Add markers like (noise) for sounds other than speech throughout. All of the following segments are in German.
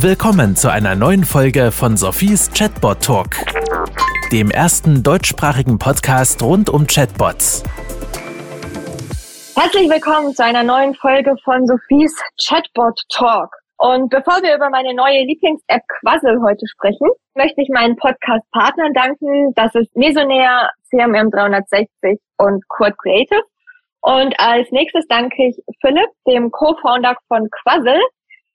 Willkommen zu einer neuen Folge von Sophies Chatbot Talk, dem ersten deutschsprachigen Podcast rund um Chatbots. Herzlich willkommen zu einer neuen Folge von Sophies Chatbot Talk. Und bevor wir über meine neue Lieblings-App Quassel heute sprechen, möchte ich meinen Podcast-Partnern danken. Das ist Mesonair, CMM 360 und Quad Creative. Und als nächstes danke ich Philipp, dem Co-Founder von Quassel.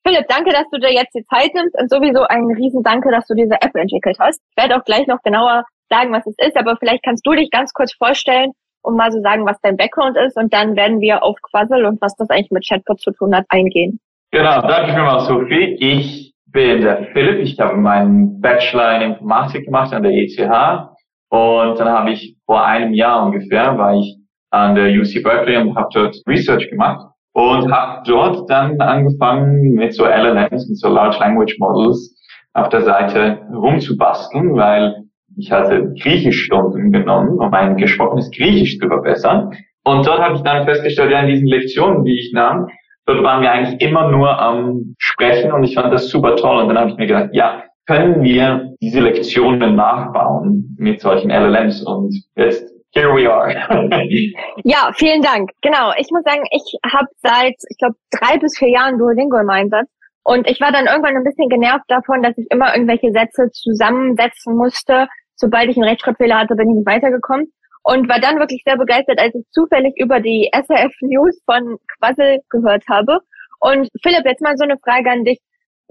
Philipp, danke, dass du dir jetzt die Zeit nimmst und sowieso ein riesen Danke, dass du diese App entwickelt hast. Ich werde auch gleich noch genauer sagen, was es ist, aber vielleicht kannst du dich ganz kurz vorstellen und mal so sagen, was dein Background ist und dann werden wir auf Quassel und was das eigentlich mit Chatbot zu tun hat eingehen. Genau, danke vielmals, Sophie. Ich bin der Philipp. Ich habe meinen Bachelor in Informatik gemacht an der ETH und dann habe ich vor einem Jahr ungefähr, war ich an der UC Berkeley und habe dort Research gemacht und habe dort dann angefangen mit so LLMs, mit so Large Language Models auf der Seite rumzubasteln, weil ich hatte Griechischstunden genommen, um mein gesprochenes Griechisch zu verbessern. Und dort habe ich dann festgestellt, ja, in diesen Lektionen, die ich nahm, dort waren wir eigentlich immer nur am Sprechen und ich fand das super toll. Und dann habe ich mir gedacht, ja, können wir diese Lektionen nachbauen mit solchen LLMs? Und jetzt here we are. (laughs) ja, vielen Dank. Genau, ich muss sagen, ich habe seit, ich glaube, drei bis vier Jahren Duolingo im Einsatz. Und ich war dann irgendwann ein bisschen genervt davon, dass ich immer irgendwelche Sätze zusammensetzen musste, sobald ich einen Rechtschreibfehler hatte, bin ich nicht weitergekommen. Und war dann wirklich sehr begeistert, als ich zufällig über die SRF News von Quassel gehört habe. Und Philipp, jetzt mal so eine Frage an dich.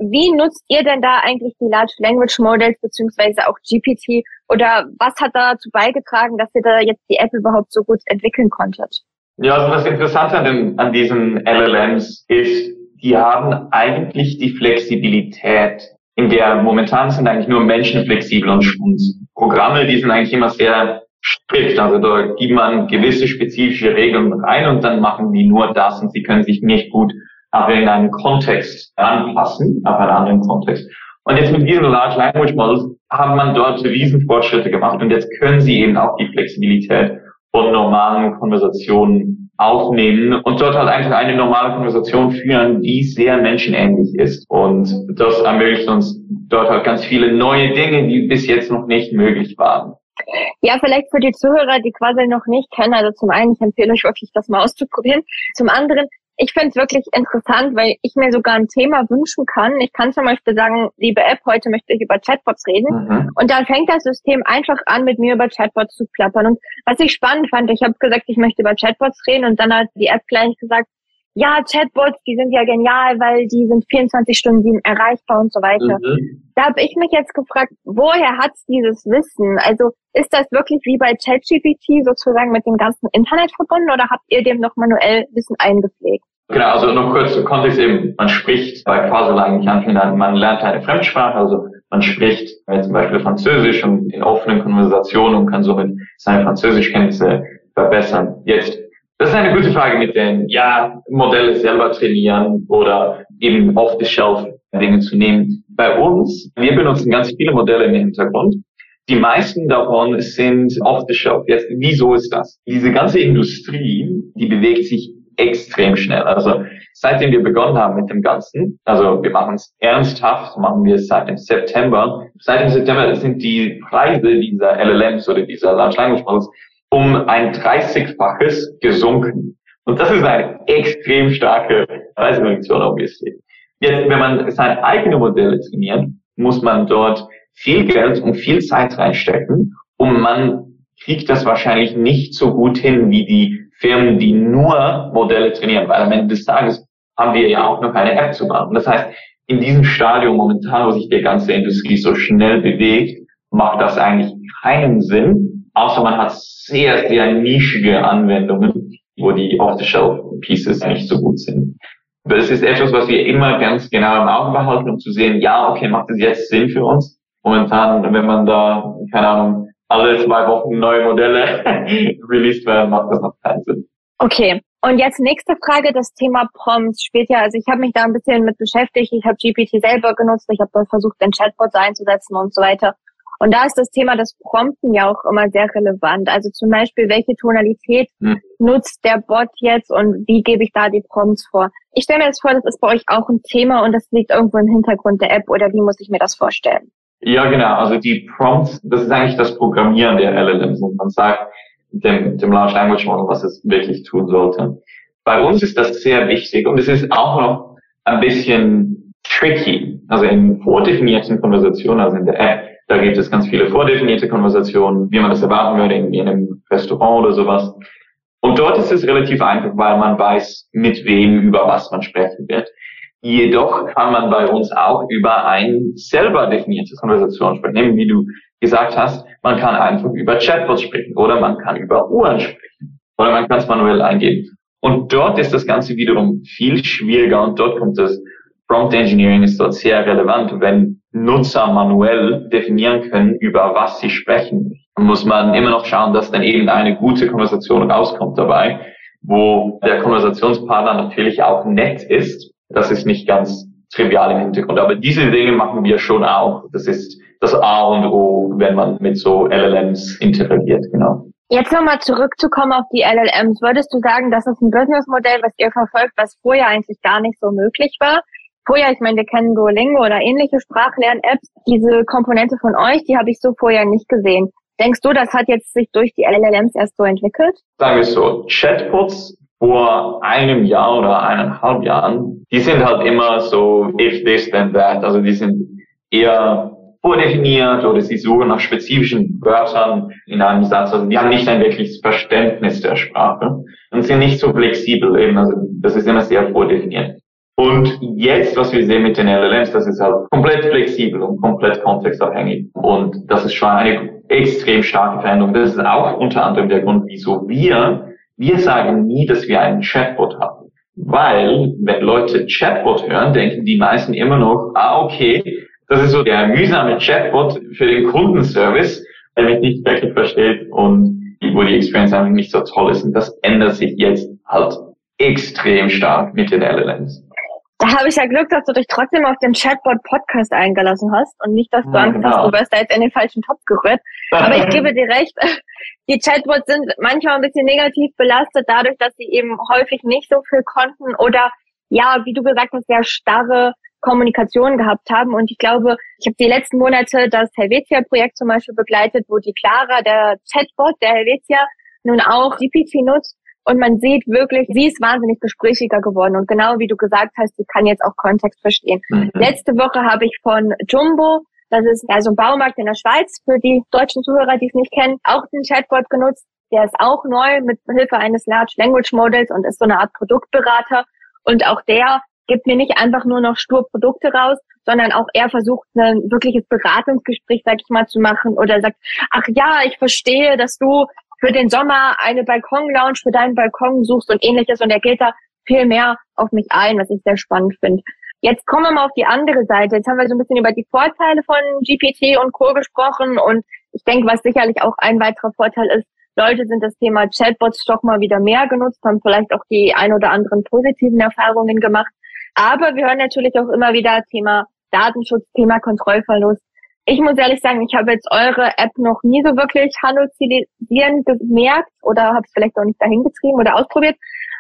Wie nutzt ihr denn da eigentlich die Large Language Models beziehungsweise auch GPT? Oder was hat dazu beigetragen, dass ihr da jetzt die App überhaupt so gut entwickeln konntet? Ja, also das Interessante an, den, an diesen LLMs ist, die haben eigentlich die Flexibilität, in der momentan sind eigentlich nur Menschen flexibel und, und Programme, die sind eigentlich immer sehr strikt. Also da gibt man gewisse spezifische Regeln rein und dann machen die nur das und sie können sich nicht gut aber in einen Kontext anpassen, auf einen anderen Kontext. Und jetzt mit diesen Large Language Models haben man dort Riesenfortschritte gemacht und jetzt können sie eben auch die Flexibilität von normalen Konversationen aufnehmen und dort halt einfach eine normale Konversation führen, die sehr menschenähnlich ist. Und das ermöglicht uns dort halt ganz viele neue Dinge, die bis jetzt noch nicht möglich waren. Ja, vielleicht für die Zuhörer, die quasi noch nicht kennen, also zum einen, ich empfehle euch wirklich, das mal auszuprobieren. Zum anderen, ich finde es wirklich interessant, weil ich mir sogar ein Thema wünschen kann. Ich kann zum Beispiel sagen, liebe App, heute möchte ich über Chatbots reden. Mhm. Und dann fängt das System einfach an, mit mir über Chatbots zu plappern. Und was ich spannend fand, ich habe gesagt, ich möchte über Chatbots reden und dann hat die App gleich gesagt, ja, Chatbots, die sind ja genial, weil die sind 24 Stunden erreichbar und so weiter. Mhm. Da habe ich mich jetzt gefragt, woher hat's dieses Wissen? Also ist das wirklich wie bei ChatGPT sozusagen mit dem ganzen Internet verbunden oder habt ihr dem noch manuell Wissen eingepflegt? Genau, also noch kurz zum Kontext eben, man spricht bei Quasel eigentlich an, man lernt eine Fremdsprache, also man spricht äh, zum Beispiel Französisch und in offenen Konversationen und kann somit seine Französischkenntnisse verbessern. Jetzt, das ist eine gute Frage mit den, ja, Modelle selber trainieren oder eben off-the-shelf Dinge zu nehmen. Bei uns, wir benutzen ganz viele Modelle im Hintergrund. Die meisten davon sind off-the-shelf. Jetzt, wieso ist das? Diese ganze Industrie, die bewegt sich extrem schnell. Also seitdem wir begonnen haben mit dem Ganzen, also wir machen es ernsthaft, machen wir es seit dem September. Seit dem September sind die Preise dieser LLMs oder dieser Large Language Models um ein 30-faches gesunken. Und das ist eine extrem starke Preisreduktion, obviously. Jetzt, wenn man seine eigenen Modelle trainiert, muss man dort viel Geld und viel Zeit reinstecken und man kriegt das wahrscheinlich nicht so gut hin wie die Firmen, die nur Modelle trainieren, weil am Ende des Tages haben wir ja auch noch eine App zu bauen. Das heißt, in diesem Stadium momentan, wo sich die ganze Industrie so schnell bewegt, macht das eigentlich keinen Sinn, außer man hat sehr, sehr nischige Anwendungen, wo die Off-the-Shelf-Pieces nicht so gut sind. Das ist etwas, was wir immer ganz genau im Auge behalten, um zu sehen, ja, okay, macht das jetzt Sinn für uns? Momentan, wenn man da, keine Ahnung, alle zwei Wochen neue Modelle (laughs) released werden, macht das noch keinen Sinn. Okay. Und jetzt nächste Frage, das Thema Prompts spielt ja, also ich habe mich da ein bisschen mit beschäftigt, ich habe GPT selber genutzt, ich habe versucht, den Chatbot einzusetzen und so weiter. Und da ist das Thema des Prompten ja auch immer sehr relevant. Also zum Beispiel, welche Tonalität hm. nutzt der Bot jetzt und wie gebe ich da die Prompts vor? Ich stelle mir das vor, das ist bei euch auch ein Thema und das liegt irgendwo im Hintergrund der App oder wie muss ich mir das vorstellen? Ja, genau. Also die Prompts, das ist eigentlich das Programmieren der LLMs und man sagt dem, dem Large Language Model, was es wirklich tun sollte. Bei uns ist das sehr wichtig und es ist auch noch ein bisschen tricky. Also in vordefinierten Konversationen, also in der App, da gibt es ganz viele vordefinierte Konversationen, wie man das erwarten würde in, in einem Restaurant oder sowas. Und dort ist es relativ einfach, weil man weiß, mit wem über was man sprechen wird. Jedoch kann man bei uns auch über ein selber definiertes Konversation sprechen. Wie du gesagt hast, man kann einfach über Chatbots sprechen oder man kann über Uhren sprechen oder man kann es manuell eingeben. Und dort ist das Ganze wiederum viel schwieriger und dort kommt das Prompt Engineering ist dort sehr relevant. Wenn Nutzer manuell definieren können, über was sie sprechen, muss man immer noch schauen, dass dann eben eine gute Konversation rauskommt dabei, wo der Konversationspartner natürlich auch nett ist. Das ist nicht ganz trivial im Hintergrund. Aber diese Dinge machen wir schon auch. Das ist das A und O, wenn man mit so LLMs interagiert, genau. Jetzt nochmal zurückzukommen auf die LLMs. Würdest du sagen, das ist ein Businessmodell, was ihr verfolgt, was vorher eigentlich gar nicht so möglich war? Vorher, ich meine, wir kennen Duolingo oder ähnliche Sprachlern-Apps. Diese Komponente von euch, die habe ich so vorher nicht gesehen. Denkst du, das hat jetzt sich durch die LLMs erst so entwickelt? Sagen wir so, Chatbots vor einem Jahr oder eineinhalb Jahren, die sind halt immer so if this then that. Also die sind eher vordefiniert oder sie suchen nach spezifischen Wörtern in einem Satz. Also die haben nicht ein wirkliches Verständnis der Sprache und sind nicht so flexibel eben. Also das ist immer sehr vordefiniert. Und jetzt, was wir sehen mit den LLMs, das ist halt komplett flexibel und komplett kontextabhängig. Und das ist schon eine extrem starke Veränderung. Das ist auch unter anderem der Grund, wieso wir, wir sagen nie, dass wir einen Chatbot haben. Weil, wenn Leute Chatbot hören, denken die meisten immer noch, ah, okay, das ist so der mühsame Chatbot für den Kundenservice, der mich nicht wirklich versteht und wo die Experience einfach nicht so toll ist. Und das ändert sich jetzt halt extrem stark mit den LLMs. Da habe ich ja Glück, dass du dich trotzdem auf den Chatbot-Podcast eingelassen hast und nicht, dass du ja, Angst genau. hast, du wirst da jetzt in den falschen Topf gerührt. Aber ich gebe dir recht, (laughs) die Chatbots sind manchmal ein bisschen negativ belastet, dadurch, dass sie eben häufig nicht so viel konnten oder ja, wie du gesagt hast, sehr starre Kommunikation gehabt haben. Und ich glaube, ich habe die letzten Monate das Helvetia-Projekt zum Beispiel begleitet, wo die Clara, der Chatbot der Helvetia, nun auch GPT nutzt. Und man sieht wirklich, sie ist wahnsinnig gesprächiger geworden. Und genau wie du gesagt hast, sie kann jetzt auch Kontext verstehen. Mhm. Letzte Woche habe ich von Jumbo, das ist ja so ein Baumarkt in der Schweiz, für die deutschen Zuhörer, die es nicht kennen, auch den Chatbot genutzt. Der ist auch neu mit Hilfe eines Large Language Models und ist so eine Art Produktberater. Und auch der gibt mir nicht einfach nur noch stur Produkte raus, sondern auch er versucht, ein wirkliches Beratungsgespräch, sag ich mal, zu machen oder sagt, ach ja, ich verstehe, dass du für den Sommer eine Balkon-Lounge für deinen Balkon suchst und ähnliches und er geht da viel mehr auf mich ein, was ich sehr spannend finde. Jetzt kommen wir mal auf die andere Seite. Jetzt haben wir so ein bisschen über die Vorteile von GPT und Co. gesprochen und ich denke, was sicherlich auch ein weiterer Vorteil ist, Leute sind das Thema Chatbots doch mal wieder mehr genutzt, haben vielleicht auch die ein oder anderen positiven Erfahrungen gemacht. Aber wir hören natürlich auch immer wieder Thema Datenschutz, Thema Kontrollverlust. Ich muss ehrlich sagen, ich habe jetzt eure App noch nie so wirklich halluzinieren gemerkt oder habe es vielleicht auch nicht dahin getrieben oder ausprobiert.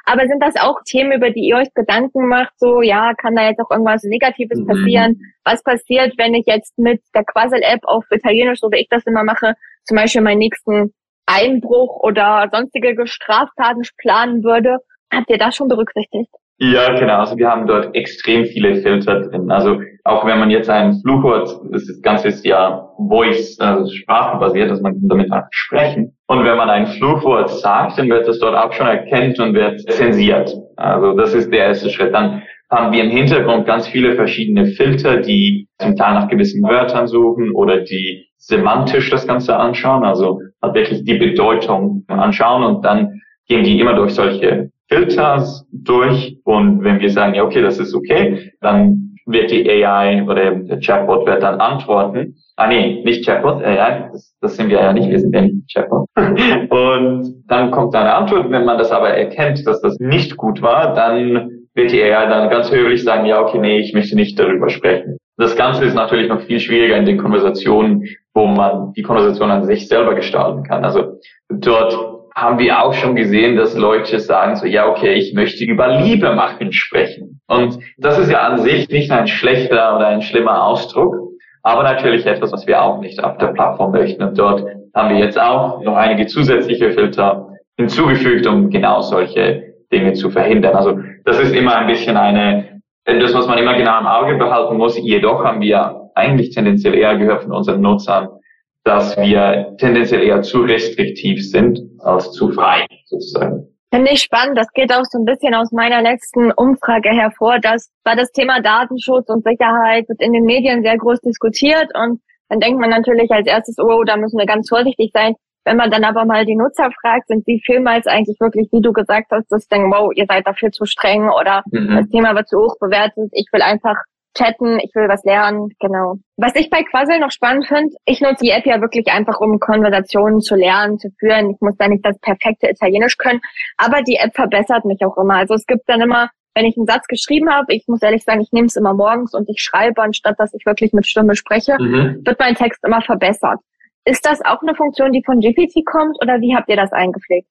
Aber sind das auch Themen, über die ihr euch Gedanken macht? So, ja, kann da jetzt auch irgendwas Negatives mhm. passieren? Was passiert, wenn ich jetzt mit der Quassel-App auf Italienisch, so wie ich das immer mache, zum Beispiel meinen nächsten Einbruch oder sonstige Straftaten planen würde? Habt ihr das schon berücksichtigt? Ja, genau. Also wir haben dort extrem viele Filter drin. Also auch wenn man jetzt ein Fluchwort, das Ganze ist ja Voice, also sprachenbasiert, dass man damit einfach sprechen. Und wenn man ein Fluchwort sagt, dann wird das dort auch schon erkennt und wird zensiert. Also das ist der erste Schritt. Dann haben wir im Hintergrund ganz viele verschiedene Filter, die zum Teil nach gewissen Wörtern suchen oder die semantisch das Ganze anschauen, also halt wirklich die Bedeutung anschauen und dann gehen die immer durch solche Filters durch und wenn wir sagen, ja, okay, das ist okay, dann wird die AI oder der Chatbot wird dann antworten. Ah nee, nicht Chatbot, AI, das, das sind wir ja nicht, wir sind ja nicht Chatbot. (laughs) und dann kommt eine Antwort, wenn man das aber erkennt, dass das nicht gut war, dann wird die AI dann ganz höflich sagen, ja, okay, nee, ich möchte nicht darüber sprechen. Das Ganze ist natürlich noch viel schwieriger in den Konversationen, wo man die Konversation an sich selber gestalten kann. Also dort haben wir auch schon gesehen, dass Leute sagen so, ja, okay, ich möchte über Liebe machen sprechen. Und das ist ja an sich nicht ein schlechter oder ein schlimmer Ausdruck, aber natürlich etwas, was wir auch nicht auf der Plattform möchten. Und dort haben wir jetzt auch noch einige zusätzliche Filter hinzugefügt, um genau solche Dinge zu verhindern. Also das ist immer ein bisschen eine, das, was man immer genau im Auge behalten muss. Jedoch haben wir eigentlich tendenziell eher gehört von unseren Nutzern, dass wir tendenziell eher zu restriktiv sind als zu frei sozusagen. Finde ich spannend. Das geht auch so ein bisschen aus meiner letzten Umfrage hervor. dass war das Thema Datenschutz und Sicherheit wird in den Medien sehr groß diskutiert und dann denkt man natürlich als erstes, oh, da müssen wir ganz vorsichtig sein. Wenn man dann aber mal die Nutzer fragt, sind sie vielmals eigentlich wirklich, wie du gesagt hast, das denken, wow, ihr seid dafür zu streng oder mhm. das Thema wird zu hoch bewertet. Ich will einfach chatten, ich will was lernen, genau. Was ich bei Quassel noch spannend finde, ich nutze die App ja wirklich einfach, um Konversationen zu lernen, zu führen. Ich muss da nicht das perfekte Italienisch können, aber die App verbessert mich auch immer. Also es gibt dann immer, wenn ich einen Satz geschrieben habe, ich muss ehrlich sagen, ich nehme es immer morgens und ich schreibe, anstatt dass ich wirklich mit Stimme spreche, mhm. wird mein Text immer verbessert. Ist das auch eine Funktion, die von GPT kommt oder wie habt ihr das eingepflegt?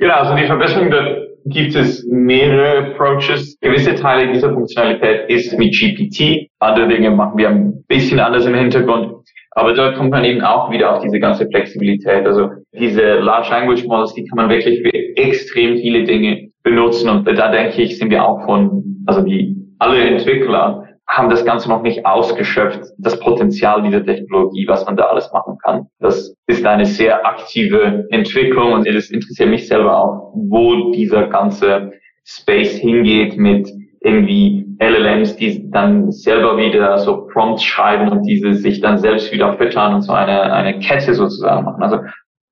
Genau, also die Verbesserung, da gibt es mehrere Approaches. Gewisse Teile dieser Funktionalität ist mit GPT. Andere Dinge machen wir ein bisschen anders im Hintergrund. Aber dort kommt man eben auch wieder auf diese ganze Flexibilität. Also diese Large Language Models, die kann man wirklich für extrem viele Dinge benutzen. Und da denke ich, sind wir auch von, also die alle Entwickler haben das Ganze noch nicht ausgeschöpft, das Potenzial dieser Technologie, was man da alles machen kann. Das ist eine sehr aktive Entwicklung und es interessiert mich selber auch, wo dieser ganze Space hingeht mit irgendwie LLMs, die dann selber wieder so Prompts schreiben und diese sich dann selbst wieder füttern und so eine, eine Kette sozusagen machen. Also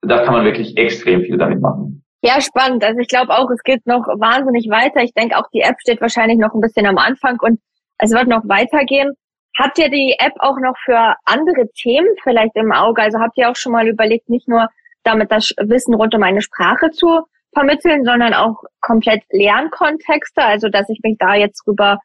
da kann man wirklich extrem viel damit machen. Ja, spannend. Also ich glaube auch, es geht noch wahnsinnig weiter. Ich denke auch, die App steht wahrscheinlich noch ein bisschen am Anfang und es wird noch weitergehen. Habt ihr die App auch noch für andere Themen vielleicht im Auge? Also habt ihr auch schon mal überlegt, nicht nur damit das Wissen rund um eine Sprache zu vermitteln, sondern auch komplett Lernkontexte, also dass ich mich da jetzt über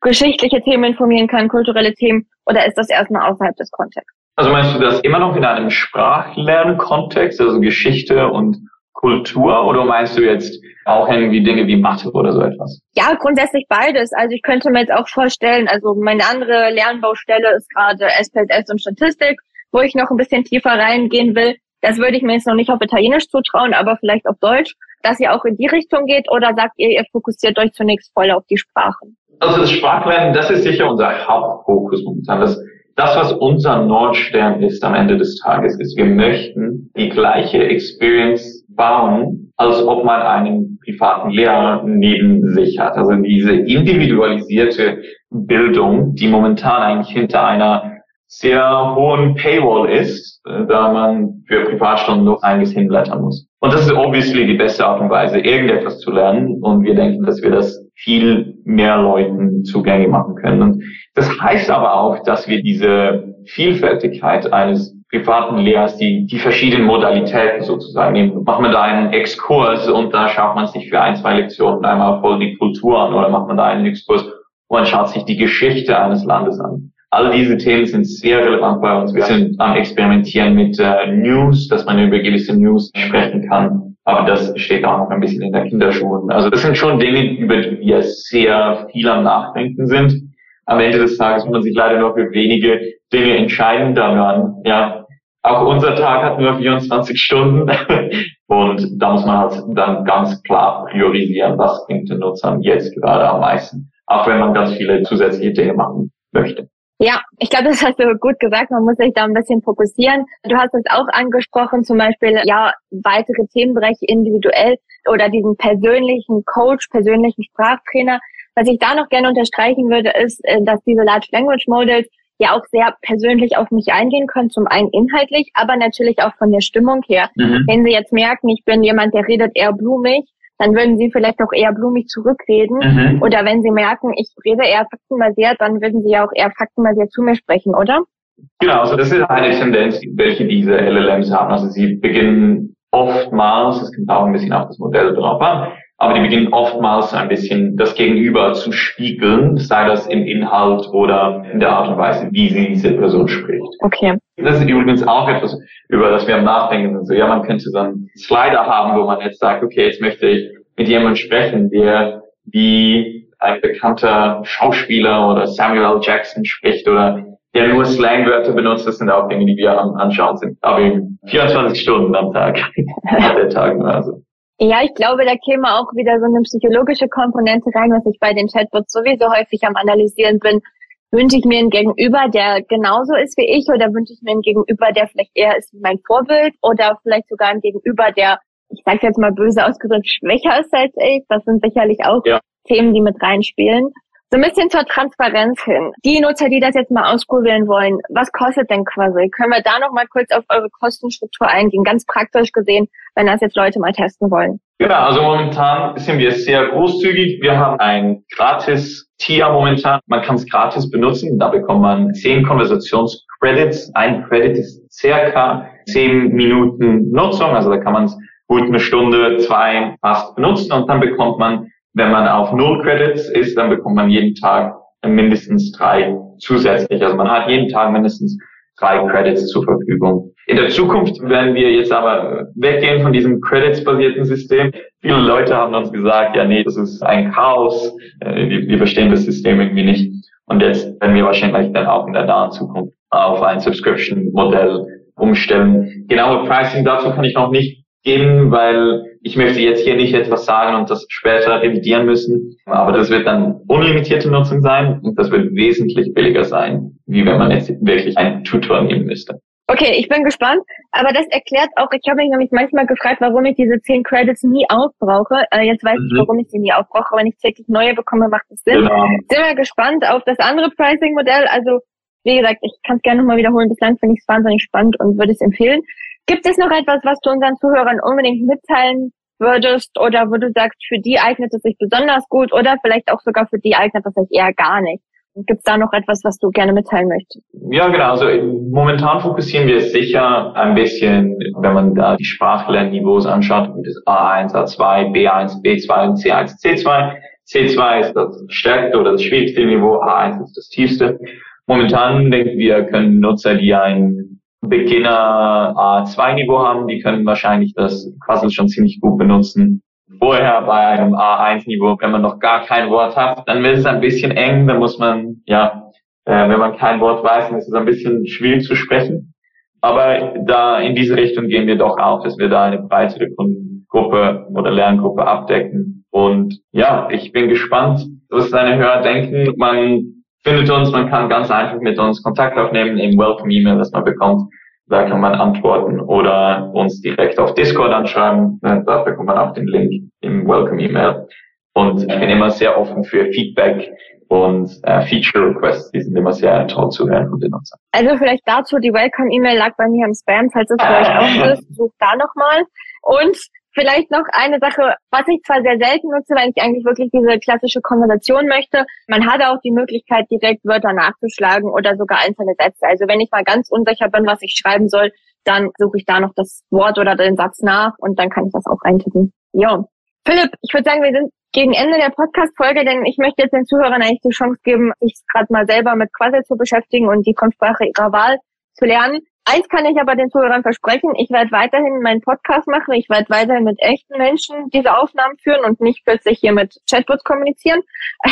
geschichtliche Themen informieren kann, kulturelle Themen, oder ist das erstmal außerhalb des Kontexts? Also meinst du das immer noch in einem Sprachlernkontext, also Geschichte und Kultur, oder meinst du jetzt auch irgendwie Dinge wie Mathe oder so etwas? Ja, grundsätzlich beides. Also ich könnte mir jetzt auch vorstellen, also meine andere Lernbaustelle ist gerade SPSS und Statistik, wo ich noch ein bisschen tiefer reingehen will. Das würde ich mir jetzt noch nicht auf Italienisch zutrauen, aber vielleicht auf Deutsch, dass ihr auch in die Richtung geht oder sagt ihr, ihr fokussiert euch zunächst voll auf die Sprachen? Also das Sprachlernen, das ist sicher unser Hauptfokus momentan. Das, das, was unser Nordstern ist am Ende des Tages, ist, wir möchten die gleiche Experience bauen, als ob man einen privaten Lehrer neben sich hat. Also diese individualisierte Bildung, die momentan eigentlich hinter einer sehr hohen Paywall ist, äh, da man für Privatstunden noch einiges hinblättern muss. Und das ist obviously die beste Art und Weise, irgendetwas zu lernen. Und wir denken, dass wir das viel mehr Leuten zugänglich machen können. Und das heißt aber auch, dass wir diese Vielfältigkeit eines privaten Lehrers, die, die verschiedenen Modalitäten sozusagen nehmen. Macht man da einen Exkurs und da schaut man sich für ein, zwei Lektionen einmal voll die Kultur an oder macht man da einen Exkurs und man schaut sich die Geschichte eines Landes an. All diese Themen sind sehr relevant bei uns. Wir sind am Experimentieren mit äh, News, dass man über gewisse News sprechen kann. Aber das steht auch noch ein bisschen in der Kinderschule. Also das sind schon Dinge, über die wir sehr viel am Nachdenken sind. Am Ende des Tages muss man sich leider nur für wenige Dinge entscheiden. Dann, ja, auch unser Tag hat nur 24 Stunden. (laughs) Und da muss man halt dann ganz klar priorisieren, was bringt den Nutzern jetzt gerade am meisten. Auch wenn man ganz viele zusätzliche Dinge machen möchte. Ja, ich glaube, das hast du gut gesagt. Man muss sich da ein bisschen fokussieren. Du hast es auch angesprochen, zum Beispiel, ja, weitere Themenbereiche individuell oder diesen persönlichen Coach, persönlichen Sprachtrainer. Was ich da noch gerne unterstreichen würde, ist, äh, dass diese Large Language Models ja auch sehr persönlich auf mich eingehen können, zum einen inhaltlich, aber natürlich auch von der Stimmung her. Mhm. Wenn Sie jetzt merken, ich bin jemand, der redet eher blumig, dann würden sie vielleicht auch eher blumig zurückreden. Mhm. Oder wenn sie merken, ich rede eher faktenbasiert, dann würden sie ja auch eher faktenbasiert zu mir sprechen, oder? Genau, also das ist eine Tendenz, welche diese LLMs haben. Also sie beginnen oftmals, es kommt auch ein bisschen auf das Modell drauf an, aber die beginnen oftmals ein bisschen das Gegenüber zu spiegeln, sei das im Inhalt oder in der Art und Weise, wie sie diese Person spricht. Okay. Das ist übrigens auch etwas, über das wir am Nachdenken sind. So, ja, man könnte so einen Slider haben, wo man jetzt sagt, okay, jetzt möchte ich mit jemandem sprechen, der wie ein bekannter Schauspieler oder Samuel L. Jackson spricht oder der nur Slangwörter benutzt. Das sind auch Dinge, die wir am Anschauen sind. Aber eben 24 Stunden am Tag. (laughs) der Tag nur also. Ja, ich glaube, da käme auch wieder so eine psychologische Komponente rein, was ich bei den Chatbots sowieso häufig am Analysieren bin. Wünsche ich mir einen Gegenüber, der genauso ist wie ich, oder wünsche ich mir einen Gegenüber, der vielleicht eher ist wie mein Vorbild, oder vielleicht sogar einen Gegenüber, der, ich sage jetzt mal böse ausgedrückt, schwächer ist als ich. Das sind sicherlich auch ja. Themen, die mit reinspielen. So ein bisschen zur Transparenz hin. Die Nutzer, die das jetzt mal ausprobieren wollen, was kostet denn quasi? Können wir da noch mal kurz auf eure Kostenstruktur eingehen? Ganz praktisch gesehen, wenn das jetzt Leute mal testen wollen. Genau, also momentan sind wir sehr großzügig. Wir haben ein gratis Tier momentan. Man kann es gratis benutzen. Da bekommt man zehn Konversationscredits. Ein Credit ist circa zehn Minuten Nutzung. Also da kann man es gut eine Stunde, zwei fast benutzen und dann bekommt man wenn man auf Null Credits ist, dann bekommt man jeden Tag mindestens drei zusätzlich. Also man hat jeden Tag mindestens drei Credits zur Verfügung. In der Zukunft werden wir jetzt aber weggehen von diesem Credits-basierten System. Viele Leute haben uns gesagt, ja, nee, das ist ein Chaos. Äh, wir, verstehen das System irgendwie nicht. Und jetzt werden wir wahrscheinlich dann auch in der nahen Zukunft auf ein Subscription-Modell umstellen. Genaue Pricing dazu kann ich noch nicht geben, weil ich möchte jetzt hier nicht etwas sagen und das später revidieren müssen, aber das wird dann unlimitierte Nutzung sein und das wird wesentlich billiger sein, wie wenn man jetzt wirklich einen Tutor nehmen müsste. Okay, ich bin gespannt, aber das erklärt auch, ich habe mich nämlich manchmal gefragt, warum ich diese zehn Credits nie aufbrauche. Äh, jetzt weiß mhm. ich, warum ich sie nie aufbrauche. Wenn ich täglich neue bekomme, macht das Sinn. Genau. Sind wir gespannt auf das andere Pricing-Modell. Also, wie gesagt, ich kann es gerne nochmal wiederholen. Bislang finde ich es wahnsinnig spannend und würde es empfehlen. Gibt es noch etwas, was du unseren Zuhörern unbedingt mitteilen würdest oder wo du sagst, für die eignet es sich besonders gut oder vielleicht auch sogar für die eignet es sich eher gar nicht? Gibt es da noch etwas, was du gerne mitteilen möchtest? Ja, genau. Also momentan fokussieren wir sicher ein bisschen, wenn man da die Sprachlernniveaus anschaut, das A1, A2, B1, B2 und C1, C2. C2 ist das stärkste oder das schwierigste Niveau, A1 ist das tiefste. Momentan denken wir, können Nutzer, die ein Beginner A2-Niveau haben, die können wahrscheinlich das Quassel schon ziemlich gut benutzen. Vorher bei einem A1-Niveau, wenn man noch gar kein Wort hat, dann wird es ein bisschen eng, dann muss man, ja, äh, wenn man kein Wort weiß, dann ist es ein bisschen schwierig zu sprechen. Aber da in diese Richtung gehen wir doch auch, dass wir da eine breitere Kundengruppe oder Lerngruppe abdecken. Und ja, ich bin gespannt, was deine Hörer denken. Man findet uns, man kann ganz einfach mit uns Kontakt aufnehmen im Welcome-E-Mail, das man bekommt. Da kann man antworten oder uns direkt auf Discord anschreiben. Da bekommt man auch den Link im Welcome-E-Mail. Und ich bin immer sehr offen für Feedback und äh, Feature Requests, die sind immer sehr toll zu hören von den Nutzern. Also vielleicht dazu, die Welcome-E-Mail lag bei mir im Spam, falls es für (laughs) euch auch ist, sucht da nochmal. Und Vielleicht noch eine Sache, was ich zwar sehr selten nutze, weil ich eigentlich wirklich diese klassische Konversation möchte. Man hat auch die Möglichkeit, direkt Wörter nachzuschlagen oder sogar einzelne Sätze. Also wenn ich mal ganz unsicher bin, was ich schreiben soll, dann suche ich da noch das Wort oder den Satz nach und dann kann ich das auch eintippen. Jo. Philipp, ich würde sagen, wir sind gegen Ende der Podcast-Folge, denn ich möchte jetzt den Zuhörern eigentlich die Chance geben, sich gerade mal selber mit Quassel zu beschäftigen und die Fremdsprache ihrer Wahl zu lernen. Eins kann ich aber den Zuhörern versprechen, ich werde weiterhin meinen Podcast machen, ich werde weiterhin mit echten Menschen diese Aufnahmen führen und nicht plötzlich hier mit Chatbots kommunizieren. (laughs)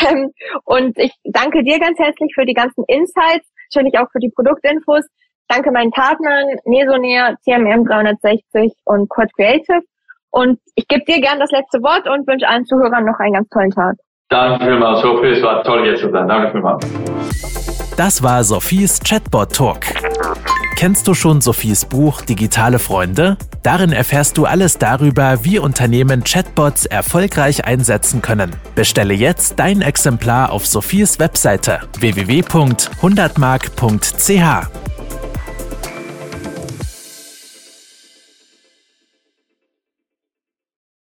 Ähm, und ich danke dir ganz herzlich für die ganzen Insights, natürlich auch für die Produktinfos. Danke meinen Partnern Mesonair, CMM 360 und Quad Creative. Und ich gebe dir gern das letzte Wort und wünsche allen Zuhörern noch einen ganz tollen Tag. Danke vielmals, Sophie. Es war toll, hier zu sein. Danke vielmals. Das war Sophies Chatbot Talk. Kennst du schon Sophies Buch Digitale Freunde? Darin erfährst du alles darüber, wie Unternehmen Chatbots erfolgreich einsetzen können. Bestelle jetzt dein Exemplar auf Sophies Webseite www.100mark.ch.